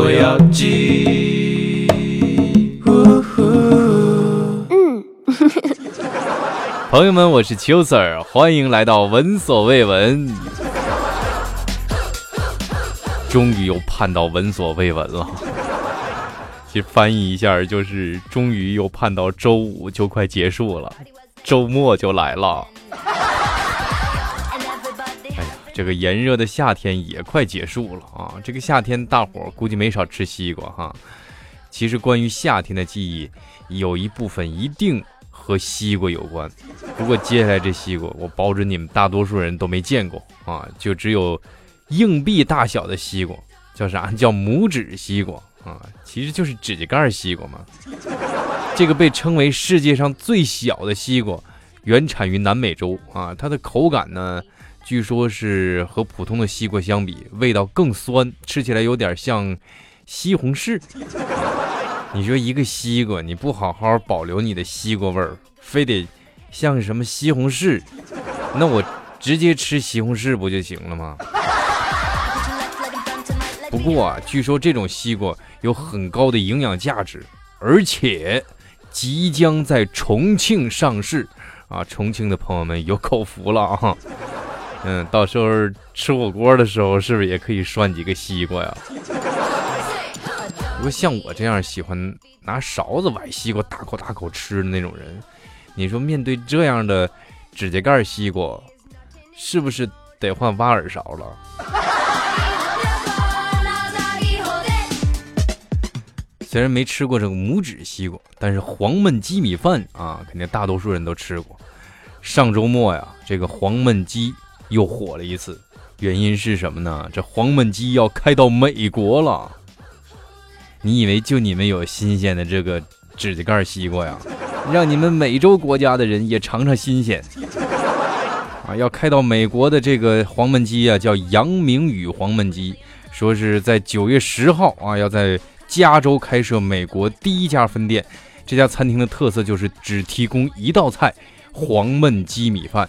索要记。嗯，朋友们，我是秋 Sir，欢迎来到闻所未闻。终于又盼到闻所未闻了。其实翻译一下就是，终于又盼到周五就快结束了，周末就来了。这个炎热的夏天也快结束了啊！这个夏天大伙儿估计没少吃西瓜哈。其实关于夏天的记忆，有一部分一定和西瓜有关。不过接下来这西瓜，我保准你们大多数人都没见过啊！就只有硬币大小的西瓜，叫啥？叫拇指西瓜啊！其实就是指甲盖西瓜嘛。这个被称为世界上最小的西瓜，原产于南美洲啊。它的口感呢？据说是和普通的西瓜相比，味道更酸，吃起来有点像西红柿。你说一个西瓜，你不好好保留你的西瓜味儿，非得像什么西红柿，那我直接吃西红柿不就行了吗？不过啊，据说这种西瓜有很高的营养价值，而且即将在重庆上市啊！重庆的朋友们有口福了啊！嗯，到时候吃火锅的时候，是不是也可以涮几个西瓜呀？不过像我这样喜欢拿勺子崴西瓜、大口大口吃的那种人，你说面对这样的指甲盖西瓜，是不是得换挖耳勺了？虽然没吃过这个拇指西瓜，但是黄焖鸡米饭啊，肯定大多数人都吃过。上周末呀，这个黄焖鸡。又火了一次，原因是什么呢？这黄焖鸡要开到美国了。你以为就你们有新鲜的这个指甲盖西瓜呀？让你们美洲国家的人也尝尝新鲜啊！要开到美国的这个黄焖鸡啊，叫杨明宇黄焖鸡，说是在九月十号啊，要在加州开设美国第一家分店。这家餐厅的特色就是只提供一道菜——黄焖鸡米饭。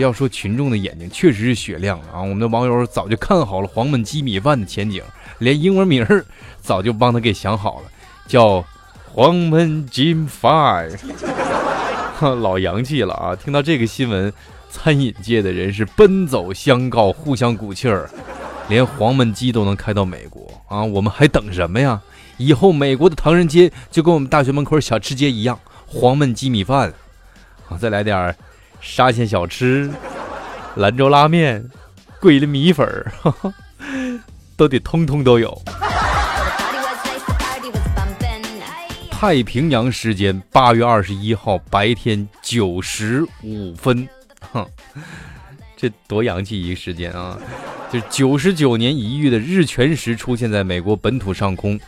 要说群众的眼睛确实是雪亮啊！我们的网友早就看好了黄焖鸡米饭的前景，连英文名儿 早就帮他给想好了，叫黄焖鸡饭，老洋气了啊！听到这个新闻，餐饮界的人是奔走相告，互相鼓气儿，连黄焖鸡都能开到美国啊！我们还等什么呀？以后美国的唐人街就跟我们大学门口小吃街一样，黄焖鸡米饭啊！再来点儿。沙县小吃、兰州拉面、桂林米粉儿，都得通通都有。太平洋时间八月二十一号白天九时五分，哼，这多洋气一个时间啊！就九十九年一遇的日全食出现在美国本土上空，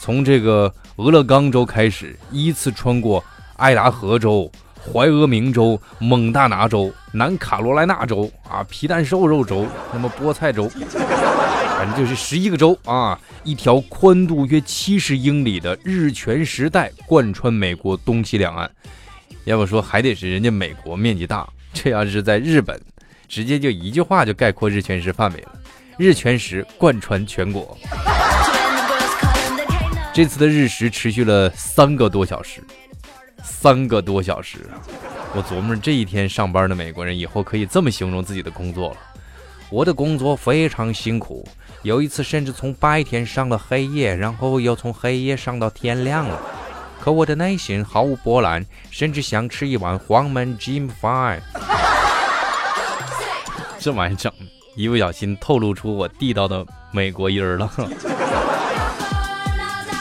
从这个俄勒冈州开始，依次穿过爱达荷州。怀俄明州、蒙大拿州、南卡罗来纳州啊，皮蛋瘦肉州，那么菠菜州，反正就是十一个州啊，一条宽度约七十英里的日全食带贯穿美国东西两岸。要不说还得是人家美国面积大，这要是在日本，直接就一句话就概括日全食范围了：日全食贯穿全国。这次的日食持续了三个多小时。三个多小时啊！我琢磨这一天上班的美国人以后可以这么形容自己的工作了：我的工作非常辛苦，有一次甚至从白天上了黑夜，然后又从黑夜上到天亮了。可我的内心毫无波澜，甚至想吃一碗黄焖鸡饭。这玩意整，一不小心透露出我地道的美国音儿了。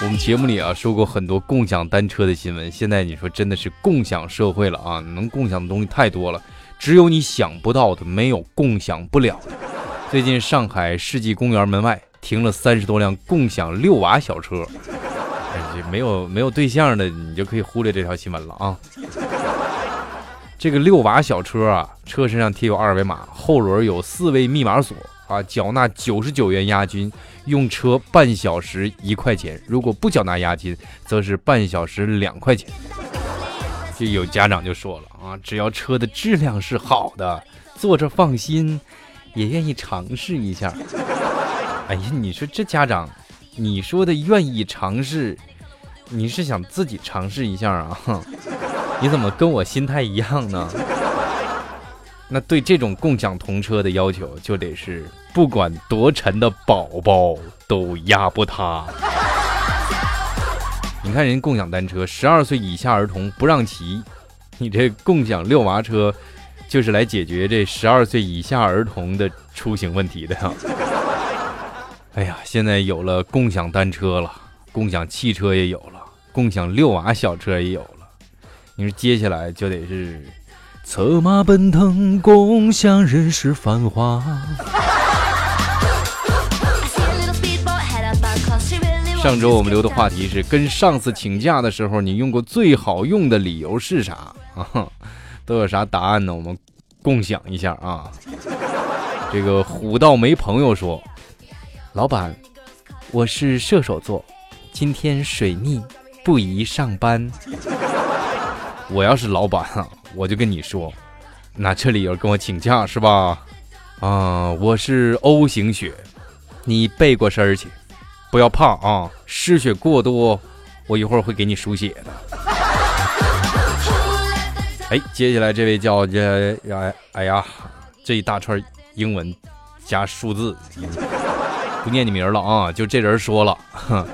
我们节目里啊说过很多共享单车的新闻，现在你说真的是共享社会了啊，能共享的东西太多了，只有你想不到的，没有共享不了。最近上海世纪公园门外停了三十多辆 共享遛娃小车，没有没有对象的你就可以忽略这条新闻了啊。这个遛娃小车啊，车身上贴有二维码，后轮有四位密码锁。啊，缴纳九十九元押金，用车半小时一块钱；如果不缴纳押金，则是半小时两块钱。就有家长就说了啊，只要车的质量是好的，坐着放心，也愿意尝试一下。哎呀，你说这家长，你说的愿意尝试，你是想自己尝试一下啊？你怎么跟我心态一样呢？那对这种共享童车的要求，就得是不管多沉的宝宝都压不塌。你看人共享单车，十二岁以下儿童不让骑，你这共享遛娃车，就是来解决这十二岁以下儿童的出行问题的呀。哎呀，现在有了共享单车了，共享汽车也有了，共享遛娃小车也有了。你说接下来就得是策马奔腾，共享人世繁华。上周我们留的话题是跟上司请假的时候，你用过最好用的理由是啥啊？都有啥答案呢？我们共享一下啊。这个虎到没朋友说，老板，我是射手座，今天水逆，不宜上班。我要是老板啊，我就跟你说，那这理由跟我请假是吧？啊，我是 O 型血，你背过身去，不要怕啊，失血过多，我一会儿会给你输血的。哎，接下来这位叫这哎哎呀，这一大串英文加数字，不念你名了啊，就这人说了。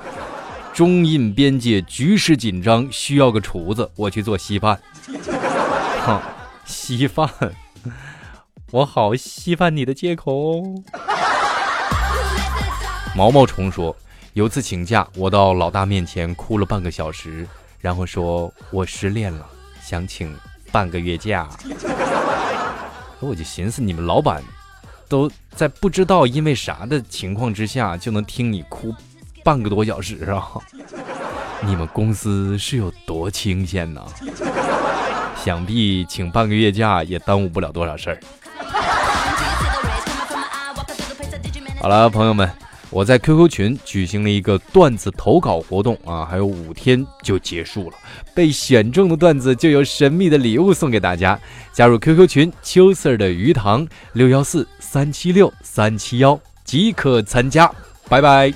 中印边界局势紧张，需要个厨子，我去做稀饭。稀饭，我好稀饭你的借口。毛毛虫说，有次请假，我到老大面前哭了半个小时，然后说我失恋了，想请半个月假。我就寻思，你们老板都在不知道因为啥的情况之下，就能听你哭。半个多小时啊！你们公司是有多清闲呢？想必请半个月假也耽误不了多少事儿。好了，朋友们，我在 QQ 群举行了一个段子投稿活动啊，还有五天就结束了。被选中的段子就有神秘的礼物送给大家。加入 QQ 群秋 Sir 的鱼塘六幺四三七六三七幺即可参加。拜拜。